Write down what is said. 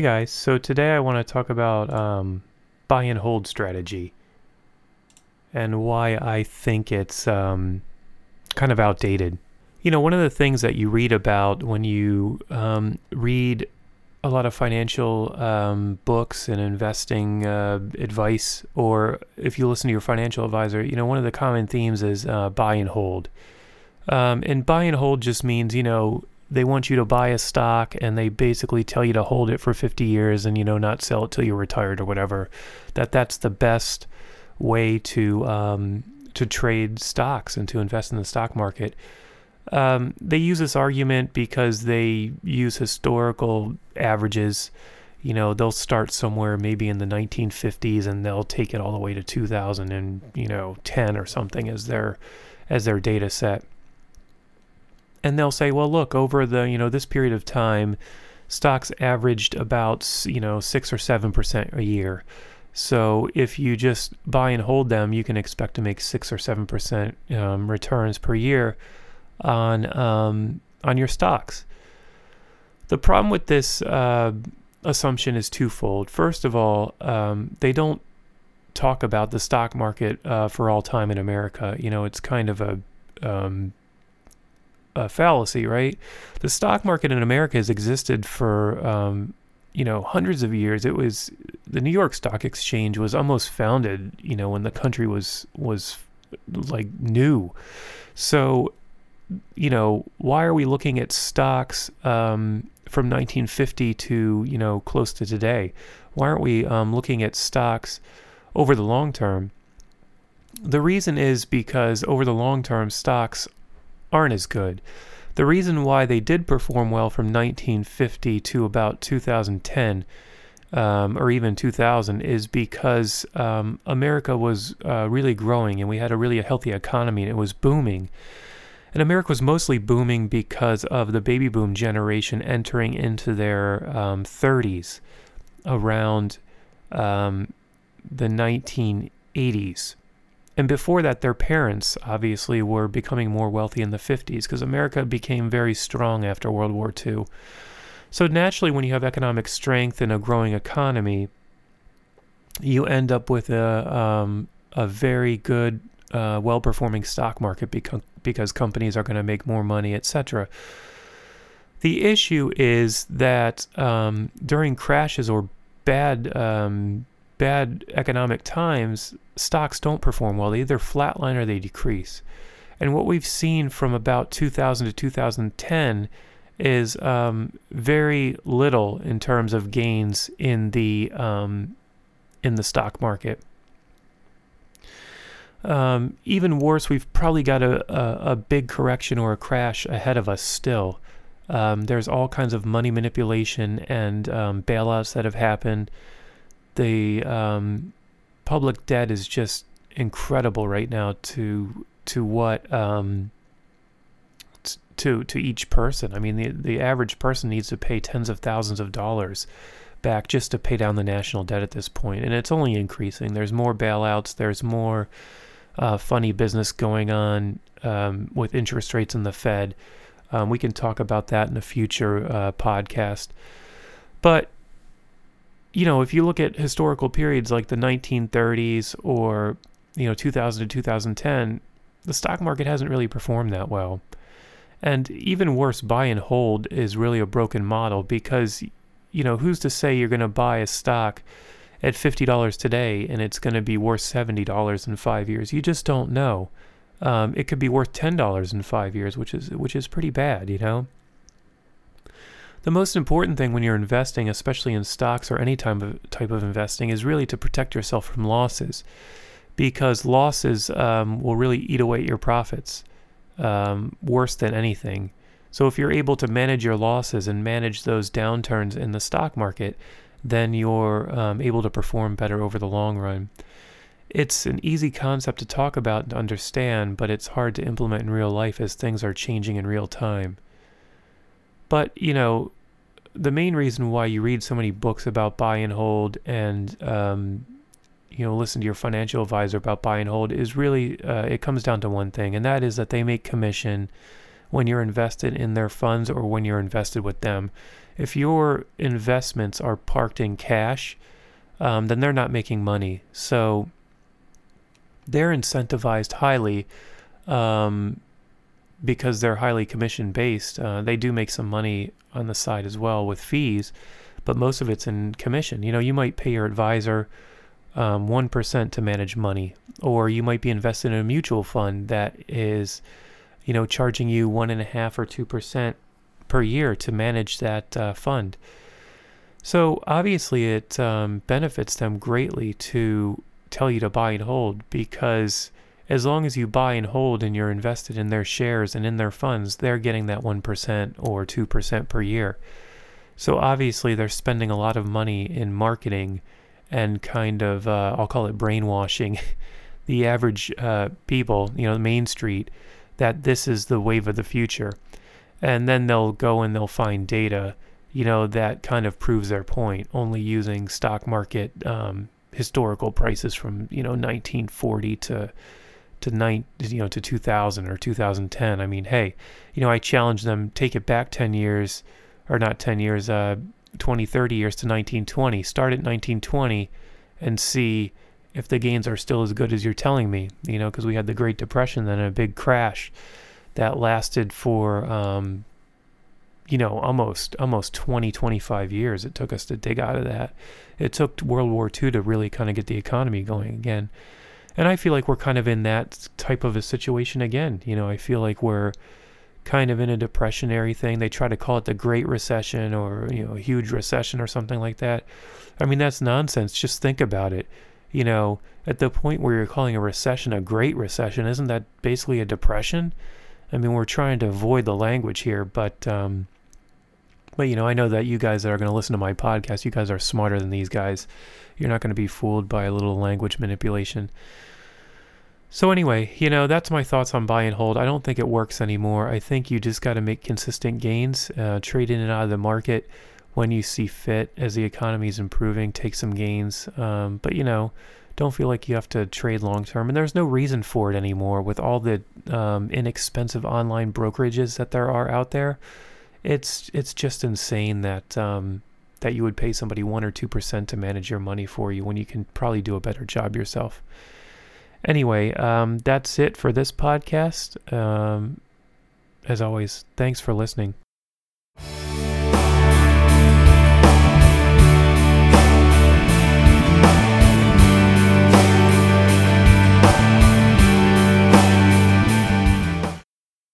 Hey guys, so today I want to talk about um, buy and hold strategy and why I think it's um, kind of outdated. You know, one of the things that you read about when you um, read a lot of financial um, books and investing uh, advice, or if you listen to your financial advisor, you know, one of the common themes is uh, buy and hold. Um, and buy and hold just means, you know, they want you to buy a stock and they basically tell you to hold it for 50 years and you know not sell it till you're retired or whatever that that's the best way to um, to trade stocks and to invest in the stock market. Um, they use this argument because they use historical averages. You know they'll start somewhere maybe in the 1950s and they'll take it all the way to 2000 and you know 10 or something as their as their data set and they'll say, well, look, over the you know this period of time, stocks averaged about you know six or seven percent a year. So if you just buy and hold them, you can expect to make six or seven percent um, returns per year on um, on your stocks. The problem with this uh, assumption is twofold. First of all, um, they don't talk about the stock market uh, for all time in America. You know, it's kind of a um, a fallacy, right? The stock market in America has existed for um, you know hundreds of years. It was the New York Stock Exchange was almost founded, you know, when the country was was like new. So, you know, why are we looking at stocks um, from 1950 to you know close to today? Why aren't we um, looking at stocks over the long term? The reason is because over the long term, stocks aren't as good. The reason why they did perform well from 1950 to about 2010 um, or even 2000 is because um, America was uh, really growing and we had a really healthy economy and it was booming. And America was mostly booming because of the baby boom generation entering into their um, 30s around um, the 1980s. And before that, their parents obviously were becoming more wealthy in the 50s because America became very strong after World War II. So naturally, when you have economic strength and a growing economy, you end up with a, um, a very good, uh, well performing stock market because, because companies are going to make more money, etc. The issue is that um, during crashes or bad um, bad economic times, stocks don't perform well. They either flatline or they decrease. And what we've seen from about 2000 to 2010 is um, very little in terms of gains in the um, in the stock market. Um, even worse, we've probably got a, a, a, big correction or a crash ahead of us still. Um, there's all kinds of money manipulation and um, bailouts that have happened the um, public debt is just incredible right now to to what um, to to each person. I mean, the the average person needs to pay tens of thousands of dollars back just to pay down the national debt at this point, and it's only increasing. There's more bailouts. There's more uh, funny business going on um, with interest rates in the Fed. Um, we can talk about that in a future uh, podcast, but you know, if you look at historical periods like the 1930s or, you know, 2000 to 2010, the stock market hasn't really performed that well. And even worse, buy and hold is really a broken model because, you know, who's to say you're going to buy a stock at $50 today and it's going to be worth $70 in five years? You just don't know. Um, it could be worth $10 in five years, which is which is pretty bad, you know. The most important thing when you're investing, especially in stocks or any type of, type of investing, is really to protect yourself from losses because losses um, will really eat away at your profits um, worse than anything. So if you're able to manage your losses and manage those downturns in the stock market, then you're um, able to perform better over the long run. It's an easy concept to talk about and understand, but it's hard to implement in real life as things are changing in real time. But, you know, the main reason why you read so many books about buy and hold and, um, you know, listen to your financial advisor about buy and hold is really, uh, it comes down to one thing, and that is that they make commission when you're invested in their funds or when you're invested with them. If your investments are parked in cash, um, then they're not making money. So they're incentivized highly um, because they're highly commission based. Uh, they do make some money on the side as well with fees, but most of it's in commission. You know, you might pay your advisor um, 1% to manage money, or you might be invested in a mutual fund that is, you know, charging you one and a half or 2% per year to manage that uh, fund. So obviously, it um, benefits them greatly to tell you to buy and hold because as long as you buy and hold and you're invested in their shares and in their funds, they're getting that 1% or 2% per year. So obviously, they're spending a lot of money in marketing and kind of, uh, I'll call it brainwashing the average uh, people, you know, Main Street, that this is the wave of the future. And then they'll go and they'll find data, you know, that kind of proves their point, only using stock market um, historical prices from, you know, 1940 to to nine, you know, to 2000 or 2010. I mean, hey, you know, I challenge them take it back 10 years, or not 10 years, uh, 20, 30 years to 1920. Start at 1920 and see if the gains are still as good as you're telling me. You know, because we had the Great Depression, then a big crash that lasted for, um, you know, almost almost 20, 25 years. It took us to dig out of that. It took World War II to really kind of get the economy going again. And I feel like we're kind of in that type of a situation again. You know, I feel like we're kind of in a depressionary thing. They try to call it the Great Recession or, you know, a huge recession or something like that. I mean, that's nonsense. Just think about it. You know, at the point where you're calling a recession a Great Recession, isn't that basically a depression? I mean, we're trying to avoid the language here, but, um, but you know, I know that you guys that are going to listen to my podcast, you guys are smarter than these guys. You're not going to be fooled by a little language manipulation. So anyway, you know, that's my thoughts on buy and hold. I don't think it works anymore. I think you just got to make consistent gains, uh, trade in and out of the market when you see fit as the economy is improving, take some gains. Um, but you know, don't feel like you have to trade long term. And there's no reason for it anymore with all the um, inexpensive online brokerages that there are out there. It's it's just insane that um, that you would pay somebody 1 or 2% to manage your money for you when you can probably do a better job yourself. Anyway, um, that's it for this podcast. Um, as always, thanks for listening.